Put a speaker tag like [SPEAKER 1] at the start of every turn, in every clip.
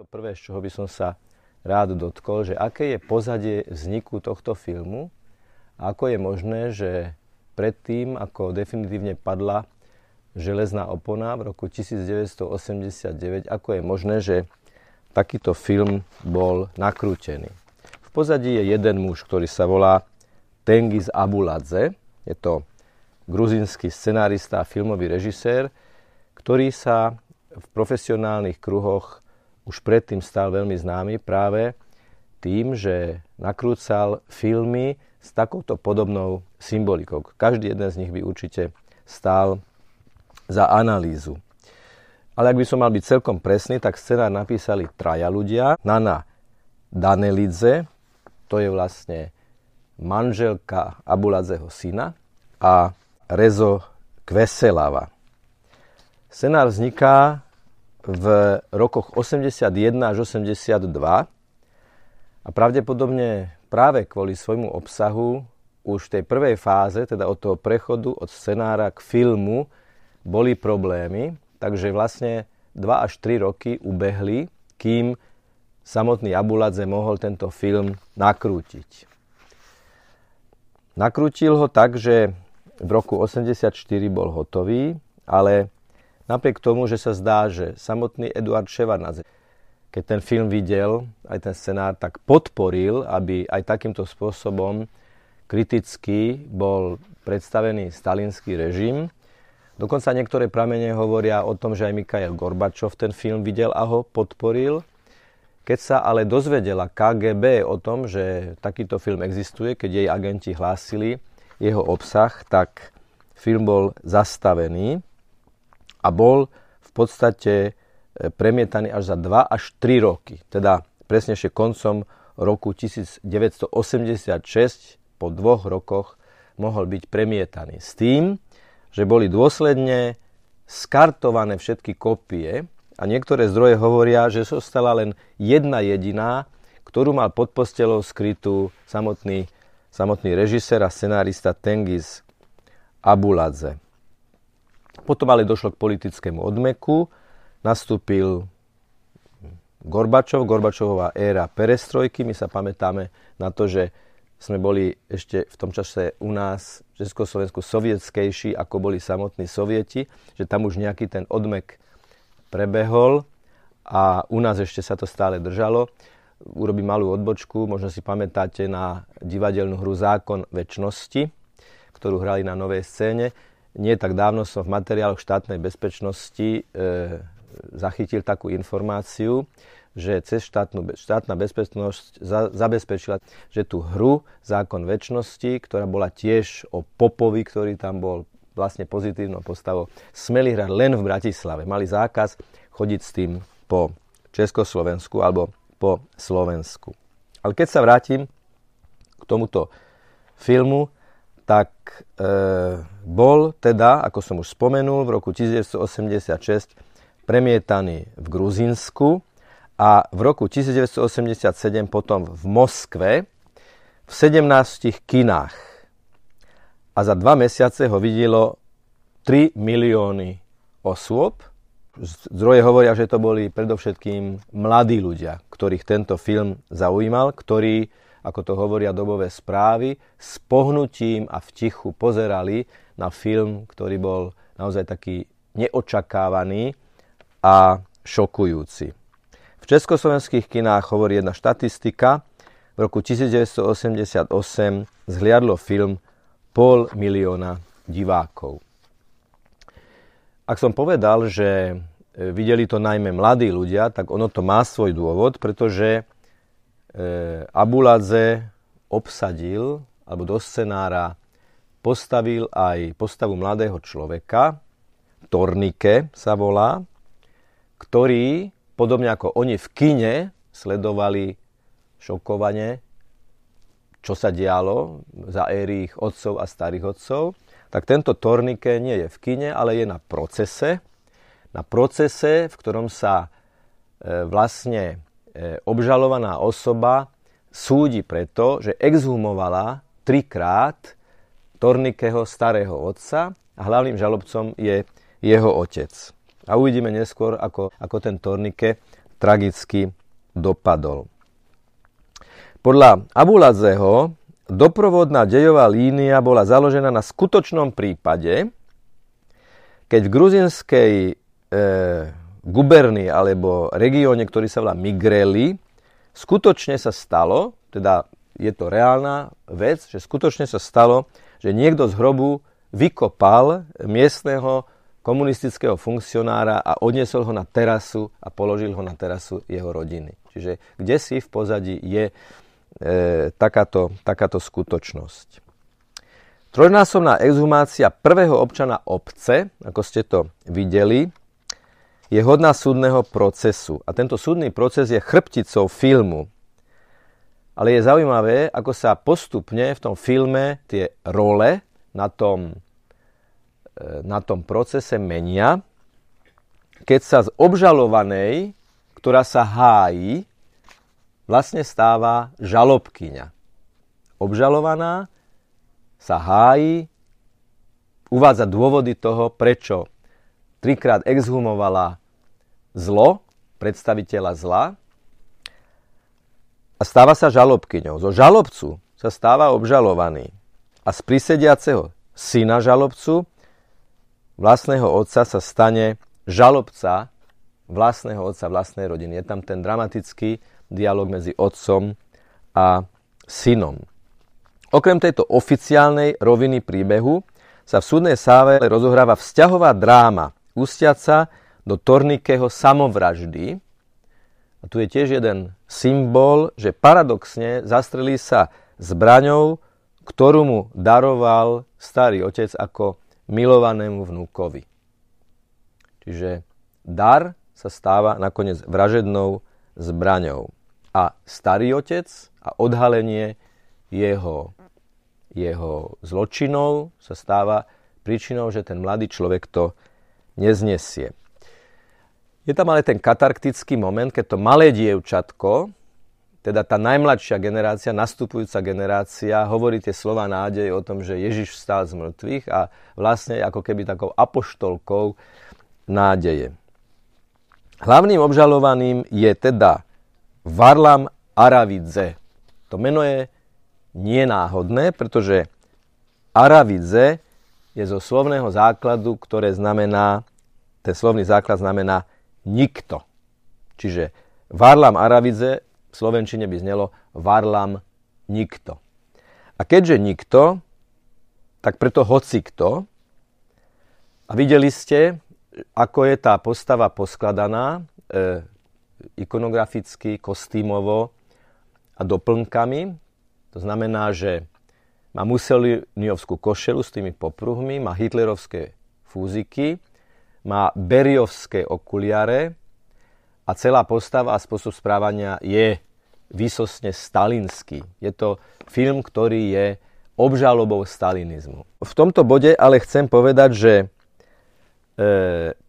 [SPEAKER 1] To prvé, z čoho by som sa rád dotkol, že aké je pozadie vzniku tohto filmu a ako je možné, že predtým, ako definitívne padla železná opona v roku 1989, ako je možné, že takýto film bol nakrútený. V pozadí je jeden muž, ktorý sa volá Tengiz Abuladze. Je to gruzinský scenárista a filmový režisér, ktorý sa v profesionálnych kruhoch už predtým stal veľmi známy práve tým, že nakrúcal filmy s takouto podobnou symbolikou. Každý jeden z nich by určite stál za analýzu. Ale ak by som mal byť celkom presný, tak scenár napísali traja ľudia. Nana Danelidze, to je vlastne manželka Abuladzeho syna a Rezo Kveselava. Scenár vzniká v rokoch 81 až 82 a pravdepodobne práve kvôli svojmu obsahu už v tej prvej fáze, teda od toho prechodu od scenára k filmu, boli problémy, takže vlastne 2 až 3 roky ubehli, kým samotný Abuladze mohol tento film nakrútiť. Nakrútil ho tak, že v roku 84 bol hotový, ale napriek tomu, že sa zdá, že samotný Eduard Ševarnadze, keď ten film videl, aj ten scenár, tak podporil, aby aj takýmto spôsobom kriticky bol predstavený stalinský režim. Dokonca niektoré pramene hovoria o tom, že aj Mikhail Gorbačov ten film videl a ho podporil. Keď sa ale dozvedela KGB o tom, že takýto film existuje, keď jej agenti hlásili jeho obsah, tak film bol zastavený a bol v podstate e, premietaný až za 2 až 3 roky. Teda presnejšie koncom roku 1986 po dvoch rokoch mohol byť premietaný. S tým, že boli dôsledne skartované všetky kopie a niektoré zdroje hovoria, že zostala len jedna jediná, ktorú mal pod postelou skrytú samotný, samotný režisér a scenárista Tengiz Abuladze. Potom ale došlo k politickému odmeku, nastúpil Gorbačov, Gorbačová éra perestrojky. My sa pamätáme na to, že sme boli ešte v tom čase u nás v Československu sovietskejší, ako boli samotní sovieti, že tam už nejaký ten odmek prebehol a u nás ešte sa to stále držalo. Urobím malú odbočku, možno si pamätáte na divadelnú hru Zákon väčšnosti, ktorú hrali na novej scéne nie tak dávno som v materiáloch štátnej bezpečnosti e, zachytil takú informáciu, že cez štátnu, štátna bezpečnosť za, zabezpečila, že tú hru Zákon väčšnosti, ktorá bola tiež o Popovi, ktorý tam bol vlastne pozitívnou postavou, smeli hrať len v Bratislave. Mali zákaz chodiť s tým po Československu alebo po Slovensku. Ale keď sa vrátim k tomuto filmu, tak e, bol teda, ako som už spomenul, v roku 1986 premietaný v Gruzínsku a v roku 1987 potom v Moskve v 17 kinách. A za dva mesiace ho videlo 3 milióny osôb. Zdroje hovoria, že to boli predovšetkým mladí ľudia, ktorých tento film zaujímal, ktorí ako to hovoria dobové správy, s pohnutím a v tichu pozerali na film, ktorý bol naozaj taký neočakávaný a šokujúci. V československých kinách hovorí jedna štatistika. V roku 1988 zhliadlo film pol milióna divákov. Ak som povedal, že videli to najmä mladí ľudia, tak ono to má svoj dôvod, pretože E, Abuladze obsadil, alebo do scenára postavil aj postavu mladého človeka, Tornike sa volá, ktorý, podobne ako oni v kine, sledovali šokovane, čo sa dialo za éry ich otcov a starých otcov, tak tento Tornike nie je v kine, ale je na procese. Na procese, v ktorom sa e, vlastne E, obžalovaná osoba súdi preto, že exhumovala trikrát Tornikeho starého otca a hlavným žalobcom je jeho otec. A uvidíme neskôr, ako, ako ten Tornike tragicky dopadol. Podľa Abuladzeho doprovodná dejová línia bola založená na skutočnom prípade, keď v gruzinskej e, guberni alebo regióne, ktorý sa volá Migreli, skutočne sa stalo, teda je to reálna vec, že skutočne sa stalo, že niekto z hrobu vykopal miestneho komunistického funkcionára a odniesol ho na terasu a položil ho na terasu jeho rodiny. Čiže kde si v pozadí je e, takáto, takáto skutočnosť. Trojnásobná exhumácia prvého občana obce, ako ste to videli, je hodná súdneho procesu. A tento súdny proces je chrbticou filmu. Ale je zaujímavé, ako sa postupne v tom filme tie role na tom E, na tom procese menia, keď sa z obžalovanej, ktorá sa hájí, vlastne stáva žalobkyňa. Obžalovaná sa hájí, uvádza dôvody toho, prečo trikrát exhumovala zlo, predstaviteľa zla a stáva sa žalobkyňou. Zo žalobcu sa stáva obžalovaný a z prisediaceho syna žalobcu vlastného otca sa stane žalobca vlastného otca, vlastnej rodiny. Je tam ten dramatický dialog medzi otcom a synom. Okrem tejto oficiálnej roviny príbehu sa v súdnej sáve rozohráva vzťahová dráma ústiaca do Tornikého samovraždy. A tu je tiež jeden symbol, že paradoxne zastrelí sa zbraňou, ktorú mu daroval starý otec ako milovanému vnúkovi. Čiže dar sa stáva nakoniec vražednou zbraňou. A starý otec a odhalenie jeho, jeho zločinov sa stáva príčinou, že ten mladý človek to neznesie. Je tam ale ten katarktický moment, keď to malé dievčatko, teda tá najmladšia generácia, nastupujúca generácia, hovorí tie slova nádej o tom, že Ježiš vstal z mŕtvych a vlastne ako keby takou apoštolkou nádeje. Hlavným obžalovaným je teda Varlam Aravidze. To meno je nie náhodné, pretože Aravidze je zo slovného základu, ktoré znamená, ten slovný základ znamená nikto. Čiže Varlam Aravidze v Slovenčine by znelo varlam nikto. A keďže nikto, tak preto hoci kto. A videli ste, ako je tá postava poskladaná e, ikonograficky, kostýmovo a doplnkami. To znamená, že má Mussoliniovskú košelu s tými popruhmi, má hitlerovské fúziky, má beriovské okuliare, a celá postava a spôsob správania je výsostne stalinský. Je to film, ktorý je obžalobou stalinizmu. V tomto bode ale chcem povedať, že e,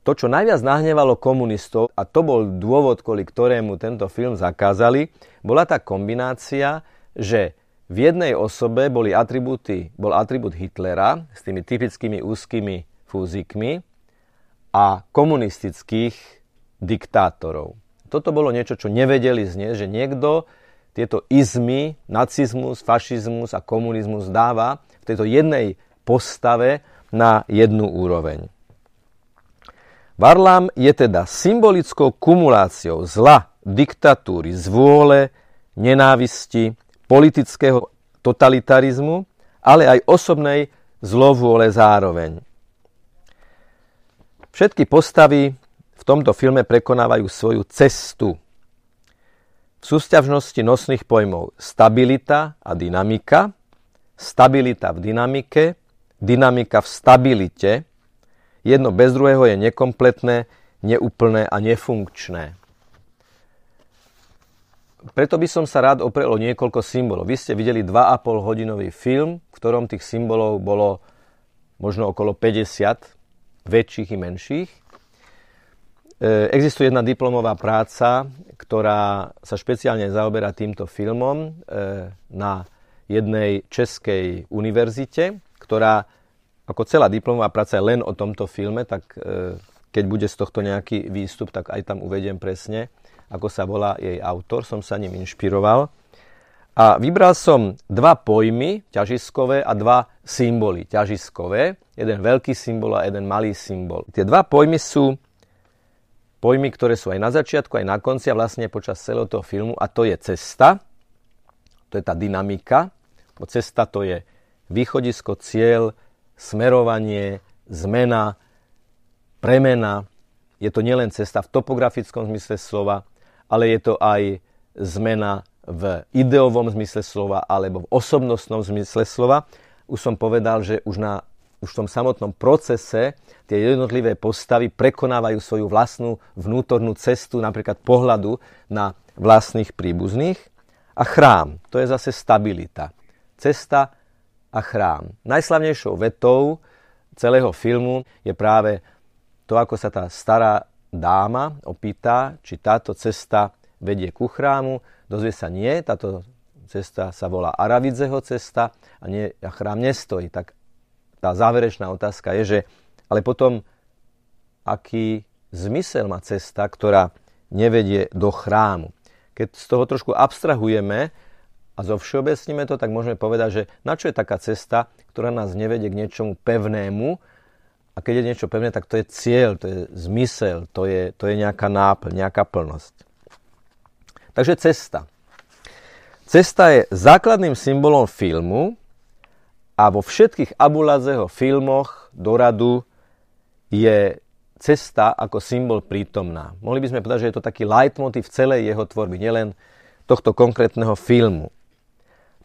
[SPEAKER 1] to, čo najviac nahnevalo komunistov, a to bol dôvod, kvôli ktorému tento film zakázali, bola tá kombinácia, že v jednej osobe boli atribúty, bol atribút Hitlera s tými typickými úzkými fúzikmi a komunistických diktátorov. Toto bolo niečo, čo nevedeli znieť, že niekto tieto izmy, nacizmus, fašizmus a komunizmus dáva v tejto jednej postave na jednu úroveň. Varlam je teda symbolickou kumuláciou zla, diktatúry, zvôle, nenávisti, politického totalitarizmu, ale aj osobnej zlovôle zároveň. Všetky postavy v tomto filme prekonávajú svoju cestu v súťažnosti nosných pojmov stabilita a dynamika, stabilita v dynamike, dynamika v stabilite. Jedno bez druhého je nekompletné, neúplné a nefunkčné. Preto by som sa rád oprel o niekoľko symbolov. Vy ste videli 2,5 hodinový film, v ktorom tých symbolov bolo možno okolo 50 väčších i menších. E, existuje jedna diplomová práca, ktorá sa špeciálne zaoberá týmto filmom e, na jednej českej univerzite, ktorá ako celá diplomová práca je len o tomto filme, tak e, keď bude z tohto nejaký výstup, tak aj tam uvediem presne, ako sa volá jej autor, som sa ním inšpiroval. A vybral som dva pojmy, ťažiskové a dva symboly ťažiskové. Jeden veľký symbol a jeden malý symbol. Tie dva pojmy sú pojmy, ktoré sú aj na začiatku, aj na konci a vlastne počas celého toho filmu. A to je cesta, to je tá dynamika. Cesta to je východisko, cieľ, smerovanie, zmena, premena. Je to nielen cesta v topografickom zmysle slova, ale je to aj zmena v ideovom zmysle slova alebo v osobnostnom zmysle slova. Už som povedal, že už, na, už v tom samotnom procese tie jednotlivé postavy prekonávajú svoju vlastnú vnútornú cestu, napríklad pohľadu na vlastných príbuzných. A chrám, to je zase stabilita. Cesta a chrám. Najslavnejšou vetou celého filmu je práve to, ako sa tá stará dáma opýta, či táto cesta vedie ku chrámu, dozvie sa nie, táto cesta sa volá Aravidzeho cesta a, nie, a chrám nestojí. Tak tá záverečná otázka je, že ale potom aký zmysel má cesta, ktorá nevedie do chrámu. Keď z toho trošku abstrahujeme a zo všeobecníme to, tak môžeme povedať, že na čo je taká cesta, ktorá nás nevedie k niečomu pevnému, a keď je niečo pevné, tak to je cieľ, to je zmysel, to je, to je nejaká náplň, nejaká plnosť. Takže cesta. Cesta je základným symbolom filmu a vo všetkých Abuladzeho filmoch do radu je cesta ako symbol prítomná. Mohli by sme povedať, že je to taký leitmotiv celej jeho tvorby, nielen tohto konkrétneho filmu.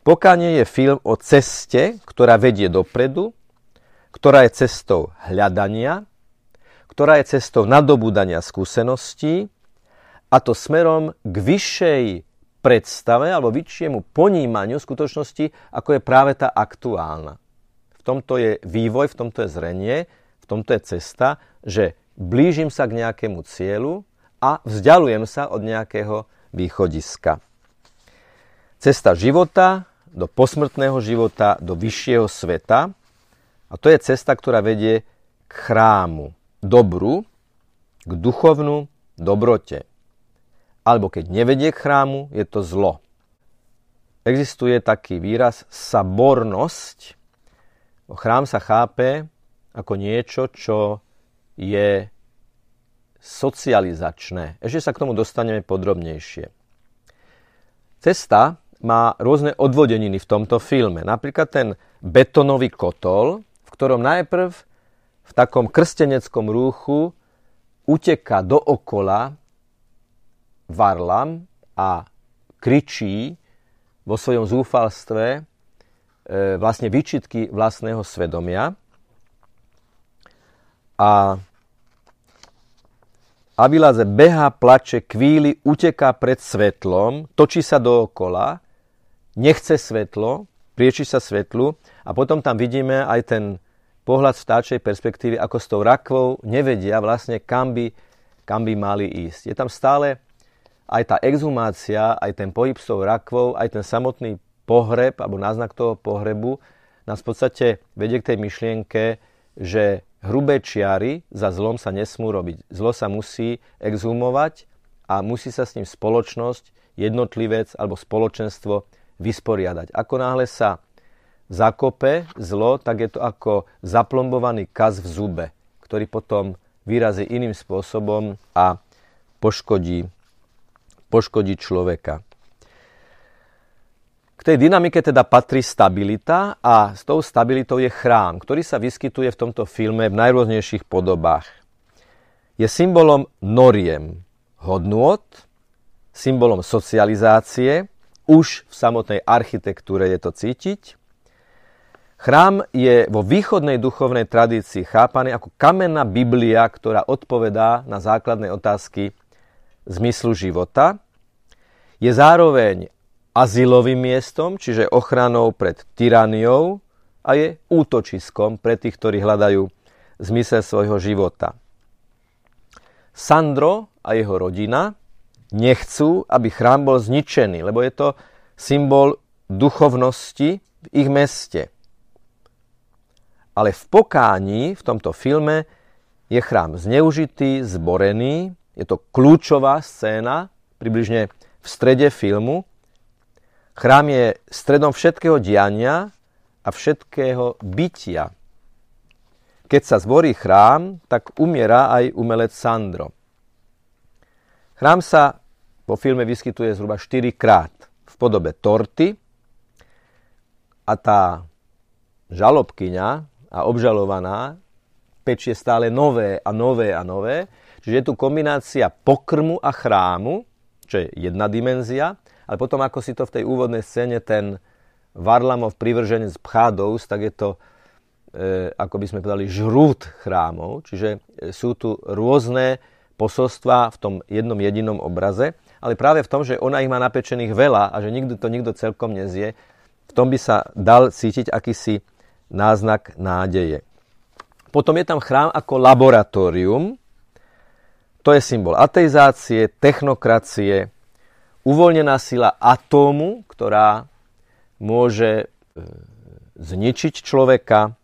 [SPEAKER 1] Pokanie je film o ceste, ktorá vedie dopredu, ktorá je cestou hľadania, ktorá je cestou nadobúdania skúseností a to smerom k vyššej predstave alebo vyššiemu ponímaniu skutočnosti, ako je práve tá aktuálna. V tomto je vývoj, v tomto je zrenie, v tomto je cesta, že blížim sa k nejakému cieľu a vzdialujem sa od nejakého východiska. Cesta života do posmrtného života, do vyššieho sveta. A to je cesta, ktorá vedie k chrámu, dobru, k duchovnú dobrote alebo keď nevedie k chrámu, je to zlo. Existuje taký výraz sabornosť. Chrám sa chápe ako niečo, čo je socializačné. Ešte sa k tomu dostaneme podrobnejšie. Cesta má rôzne odvodeniny v tomto filme. Napríklad ten betonový kotol, v ktorom najprv v takom krsteneckom rúchu uteka dookola Varlam a kričí vo svojom zúfalstve e, vlastne výčitky vlastného svedomia. A Abiláze beha, plače, kvíli, uteká pred svetlom, točí sa dookola, nechce svetlo, prieči sa svetlu a potom tam vidíme aj ten pohľad vtáčej perspektívy, ako s tou rakvou nevedia vlastne, kam by, kam by mali ísť. Je tam stále aj tá exhumácia, aj ten pohyb s tou rakvou, aj ten samotný pohreb, alebo náznak toho pohrebu, nás v podstate vedie k tej myšlienke, že hrubé čiary za zlom sa nesmú robiť. Zlo sa musí exhumovať a musí sa s ním spoločnosť, jednotlivec alebo spoločenstvo vysporiadať. Ako náhle sa zakope zlo, tak je to ako zaplombovaný kaz v zube, ktorý potom vyrazí iným spôsobom a poškodí poškodiť človeka. K tej dynamike teda patrí stabilita a s tou stabilitou je chrám, ktorý sa vyskytuje v tomto filme v najrôznejších podobách. Je symbolom noriem, hodnôt, symbolom socializácie, už v samotnej architektúre je to cítiť. Chrám je vo východnej duchovnej tradícii chápaný ako kamenná Biblia, ktorá odpovedá na základné otázky zmyslu života, je zároveň azylovým miestom, čiže ochranou pred tyraniou a je útočiskom pre tých, ktorí hľadajú zmysel svojho života. Sandro a jeho rodina nechcú, aby chrám bol zničený, lebo je to symbol duchovnosti v ich meste. Ale v pokání v tomto filme je chrám zneužitý, zborený je to kľúčová scéna približne v strede filmu. Chrám je stredom všetkého diania a všetkého bytia. Keď sa zvorí chrám, tak umiera aj umelec Sandro. Chrám sa vo filme vyskytuje zhruba 4 krát v podobe torty a tá žalobkyňa a obžalovaná pečie stále nové a nové a nové. Čiže je tu kombinácia pokrmu a chrámu, čo je jedna dimenzia, ale potom ako si to v tej úvodnej scéne ten Varlamov privrženec pchá do úst, tak je to, e, ako by sme povedali, žrút chrámov. Čiže e, sú tu rôzne posolstva v tom jednom jedinom obraze, ale práve v tom, že ona ich má napečených veľa a že nikto to nikto celkom nezie, v tom by sa dal cítiť akýsi náznak nádeje. Potom je tam chrám ako laboratórium, to je symbol ateizácie, technokracie, uvoľnená sila atómu, ktorá môže e, zničiť človeka.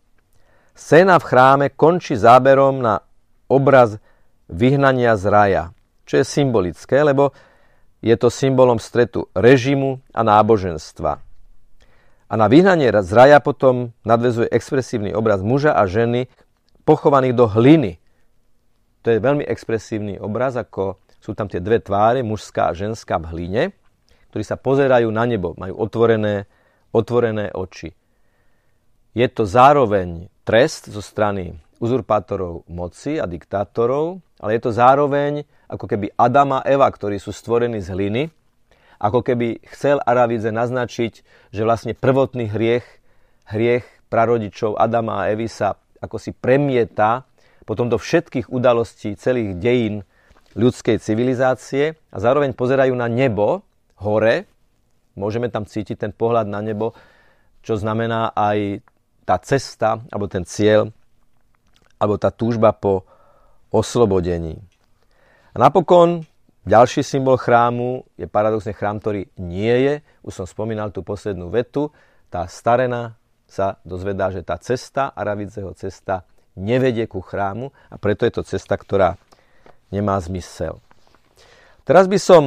[SPEAKER 1] Scéna v chráme končí záberom na obraz vyhnania z raja, čo je symbolické, lebo je to symbolom stretu režimu a náboženstva. A na vyhnanie z raja potom nadvezuje expresívny obraz muža a ženy pochovaných do hliny, to je veľmi expresívny obraz, ako sú tam tie dve tváre, mužská a ženská v hline, ktorí sa pozerajú na nebo, majú otvorené, otvorené oči. Je to zároveň trest zo strany uzurpátorov moci a diktátorov, ale je to zároveň ako keby Adam a Eva, ktorí sú stvorení z hliny, ako keby chcel Aravidze naznačiť, že vlastne prvotný hriech, hriech prarodičov Adama a Evy sa ako si premieta potom do všetkých udalostí celých dejín ľudskej civilizácie a zároveň pozerajú na nebo, hore, môžeme tam cítiť ten pohľad na nebo, čo znamená aj tá cesta, alebo ten cieľ, alebo tá túžba po oslobodení. A napokon ďalší symbol chrámu je paradoxne chrám, ktorý nie je. Už som spomínal tú poslednú vetu. Tá starena sa dozvedá, že tá cesta, Aravidzeho cesta, nevedie ku chrámu a preto je to cesta, ktorá nemá zmysel. Teraz by som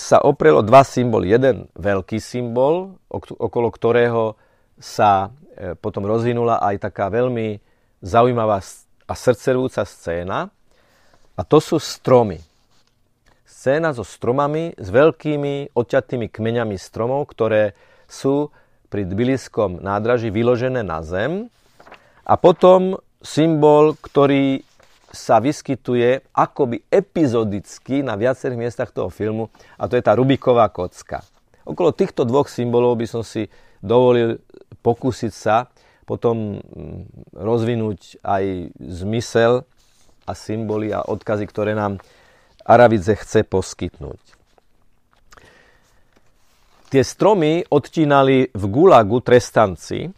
[SPEAKER 1] sa oprel o dva symboly. Jeden veľký symbol, okolo ktorého sa e, potom rozvinula aj taká veľmi zaujímavá a srdcervúca scéna. A to sú stromy. Scéna so stromami, s veľkými odťatými kmeňami stromov, ktoré sú pri Tbiliskom nádraží vyložené na zem. A potom symbol, ktorý sa vyskytuje akoby epizodicky na viacerých miestach toho filmu a to je tá Rubiková kocka. Okolo týchto dvoch symbolov by som si dovolil pokúsiť sa potom mm, rozvinúť aj zmysel a symboly a odkazy, ktoré nám Aravidze chce poskytnúť. Tie stromy odtínali v Gulagu trestanci,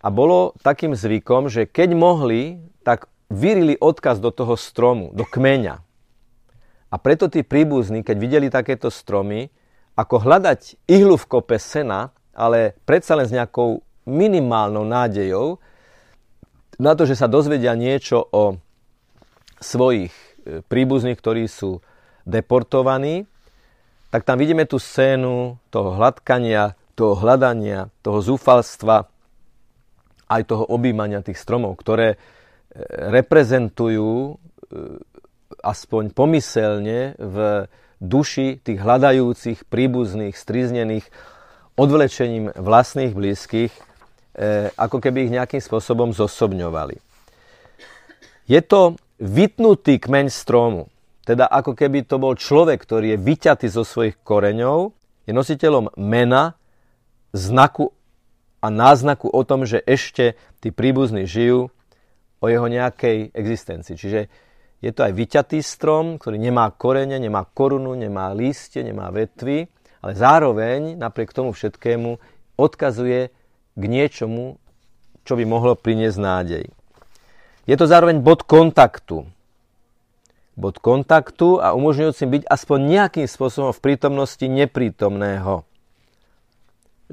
[SPEAKER 1] a bolo takým zvykom, že keď mohli, tak vyrili odkaz do toho stromu, do kmeňa. A preto tí príbuzní, keď videli takéto stromy, ako hľadať ihlu v kope sena, ale predsa len s nejakou minimálnou nádejou na to, že sa dozvedia niečo o svojich e, príbuzných, ktorí sú deportovaní, tak tam vidíme tú scénu toho hladkania, toho hľadania, toho zúfalstva, aj toho objímania tých stromov, ktoré e, reprezentujú e, aspoň pomyselne v duši tých hľadajúcich, príbuzných, striznených, odvlečením vlastných blízkych, e, ako keby ich nejakým spôsobom zosobňovali. Je to vytnutý kmeň stromu, teda ako keby to bol človek, ktorý je vyťatý zo svojich koreňov, je nositeľom mena, znaku a náznaku o tom, že ešte tí príbuzní žijú o jeho nejakej existencii. Čiže je to aj vyťatý strom, ktorý nemá korene, nemá korunu, nemá lístie, nemá vetvy, ale zároveň napriek tomu všetkému odkazuje k niečomu, čo by mohlo priniesť nádej. Je to zároveň bod kontaktu. Bod kontaktu a umožňujúcim byť aspoň nejakým spôsobom v prítomnosti neprítomného.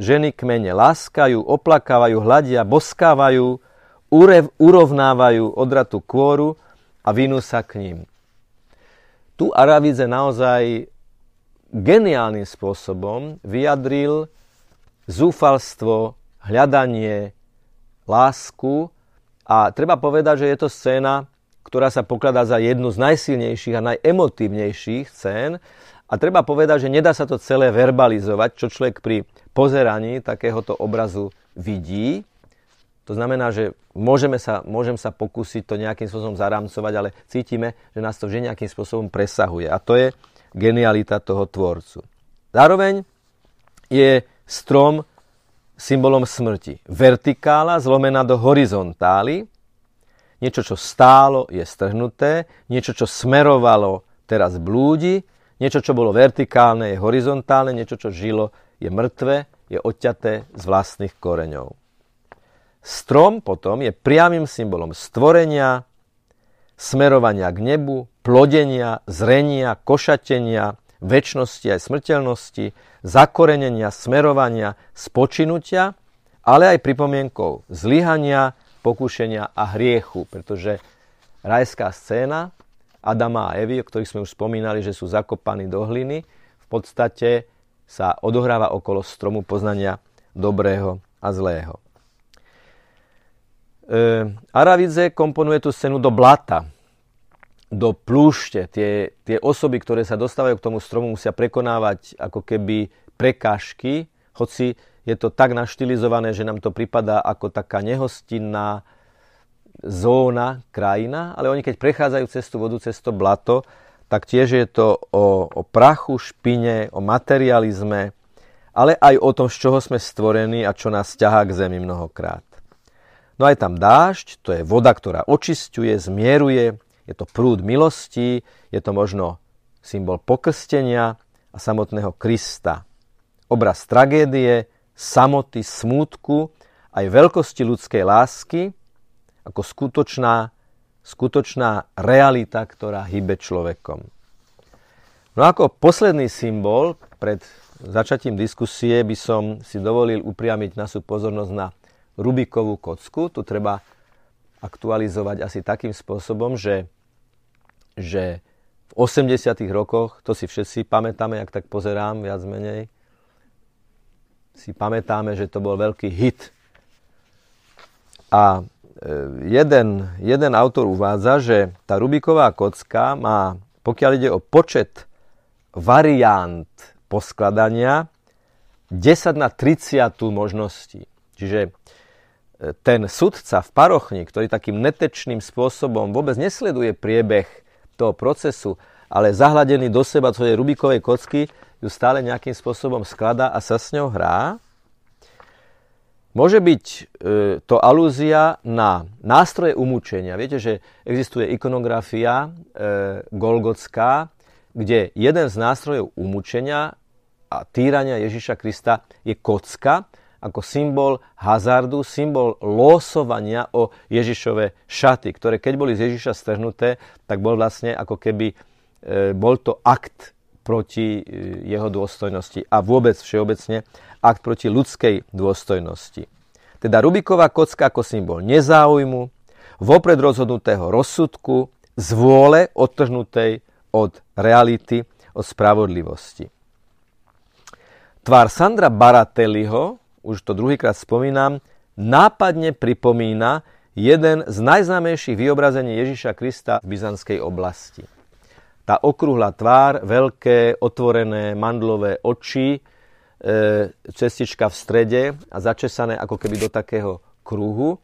[SPEAKER 1] Ženy kmene láskajú, oplakávajú, hľadia, boskávajú, urev, urovnávajú odratú kôru a vinú sa k ním. Tu Aravidze naozaj geniálnym spôsobom vyjadril zúfalstvo, hľadanie, lásku a treba povedať, že je to scéna, ktorá sa pokladá za jednu z najsilnejších a najemotívnejších scén a treba povedať, že nedá sa to celé verbalizovať, čo človek pri pozeraní takéhoto obrazu vidí. To znamená, že môžeme sa, môžem sa pokúsiť to nejakým spôsobom zarámcovať, ale cítime, že nás to vždy nejakým spôsobom presahuje. A to je genialita toho tvorcu. Zároveň je strom symbolom smrti. Vertikála zlomená do horizontály, niečo, čo stálo, je strhnuté, niečo, čo smerovalo, teraz blúdi, niečo, čo bolo vertikálne, je horizontálne, niečo, čo žilo, je mŕtve, je odťaté z vlastných koreňov. Strom potom je priamým symbolom stvorenia, smerovania k nebu, plodenia, zrenia, košatenia, väčšnosti aj smrteľnosti, zakorenenia, smerovania, spočinutia, ale aj pripomienkou zlyhania, pokušenia a hriechu, pretože rajská scéna Adama a Evy, o ktorých sme už spomínali, že sú zakopaní do hliny, v podstate sa odohráva okolo stromu poznania dobrého a zlého. E, Aravidze komponuje tú scénu do blata, do plúšte. Tie, tie osoby, ktoré sa dostávajú k tomu stromu, musia prekonávať ako keby prekážky, hoci je to tak naštilizované, že nám to pripadá ako taká nehostinná zóna, krajina, ale oni keď prechádzajú cez tú vodu, cez to blato, tak tiež je to o, o prachu, špine, o materializme, ale aj o tom, z čoho sme stvorení a čo nás ťahá k zemi mnohokrát. No aj tam dážď, to je voda, ktorá očisťuje, zmieruje, je to prúd milosti, je to možno symbol pokrstenia a samotného Krista. Obraz tragédie, samoty, smútku, aj veľkosti ľudskej lásky, ako skutočná, skutočná realita, ktorá hýbe človekom. No ako posledný symbol pred začatím diskusie by som si dovolil upriamiť našu pozornosť na Rubikovú kocku. Tu treba aktualizovať asi takým spôsobom, že, že v 80. rokoch, to si všetci pamätáme, ak tak pozerám viac menej, si pamätáme, že to bol veľký hit. A jeden, jeden autor uvádza, že tá Rubiková kocka má, pokiaľ ide o počet variant poskladania, 10 na 30 možností. Čiže ten sudca v parochni, ktorý takým netečným spôsobom vôbec nesleduje priebeh toho procesu, ale zahladený do seba svojej Rubikovej kocky, ju stále nejakým spôsobom skladá a sa s ňou hrá. Môže byť e, to alúzia na nástroje umúčenia. Viete, že existuje ikonografia e, golgotská, kde jeden z nástrojov umúčenia a týrania Ježiša Krista je kocka, ako symbol hazardu, symbol losovania o Ježišove šaty, ktoré keď boli z Ježiša strhnuté, tak bol vlastne ako keby e, bol to akt proti e, jeho dôstojnosti a vôbec všeobecne akt proti ľudskej dôstojnosti. Teda Rubiková kocka ako symbol nezáujmu, vopred rozhodnutého rozsudku, z vôle odtrhnutej od reality, od spravodlivosti. Tvár Sandra Baratelliho už to druhýkrát spomínam, nápadne pripomína jeden z najznámejších vyobrazení Ježiša Krista v byzantskej oblasti. Tá okrúhla tvár, veľké, otvorené mandlové oči, e, cestička v strede a začesané ako keby do takého kruhu,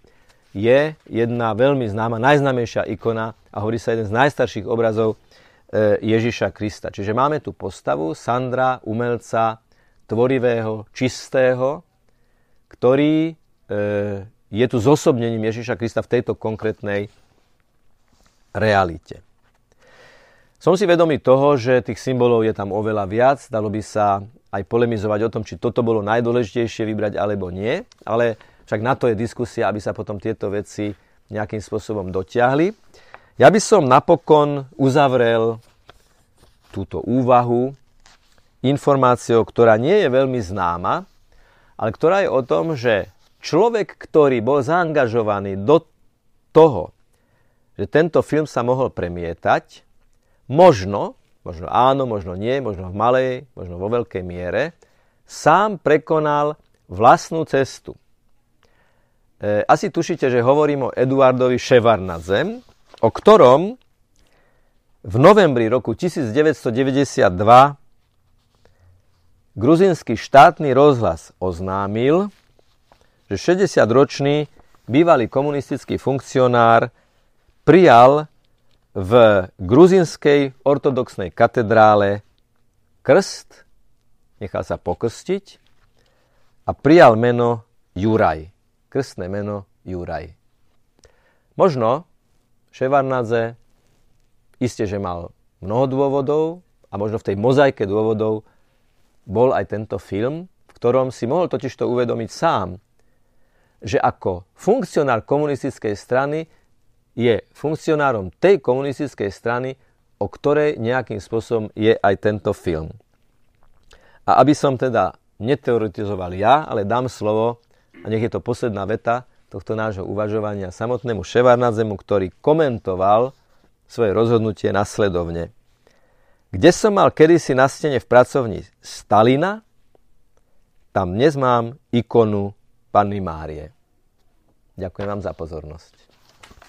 [SPEAKER 1] je jedna veľmi známa, najznámejšia ikona a hovorí sa jeden z najstarších obrazov e, Ježiša Krista. Čiže máme tu postavu Sandra, umelca, tvorivého, čistého, ktorý e, je tu zosobnením Ježiša Krista v tejto konkrétnej realite. Som si vedomý toho, že tých symbolov je tam oveľa viac, dalo by sa aj polemizovať o tom, či toto bolo najdôležitejšie vybrať alebo nie, ale však na to je diskusia, aby sa potom tieto veci nejakým spôsobom dotiahli. Ja by som napokon uzavrel túto úvahu informáciou, ktorá nie je veľmi známa, ale ktorá je o tom, že človek, ktorý bol zaangažovaný do toho, že tento film sa mohol premietať, možno, možno áno, možno nie, možno v malej, možno vo veľkej miere, sám prekonal vlastnú cestu. E, asi tušíte, že hovorím o Eduardovi Ševarnadzem, o ktorom v novembri roku 1992 gruzinský štátny rozhlas oznámil, že 60-ročný bývalý komunistický funkcionár prijal v gruzinskej ortodoxnej katedrále krst, nechal sa pokrstiť a prijal meno Juraj. Krstné meno Juraj. Možno Ševarnadze isté, že mal mnoho dôvodov a možno v tej mozaike dôvodov bol aj tento film, v ktorom si mohol totiž to uvedomiť sám, že ako funkcionár komunistickej strany je funkcionárom tej komunistickej strany, o ktorej nejakým spôsobom je aj tento film. A aby som teda neteoretizoval ja, ale dám slovo, a nech je to posledná veta tohto nášho uvažovania samotnému Ševarnadzemu, ktorý komentoval svoje rozhodnutie nasledovne. Kde som mal kedysi na stene v pracovni Stalina, tam dnes mám ikonu Panny Márie. Ďakujem vám za pozornosť.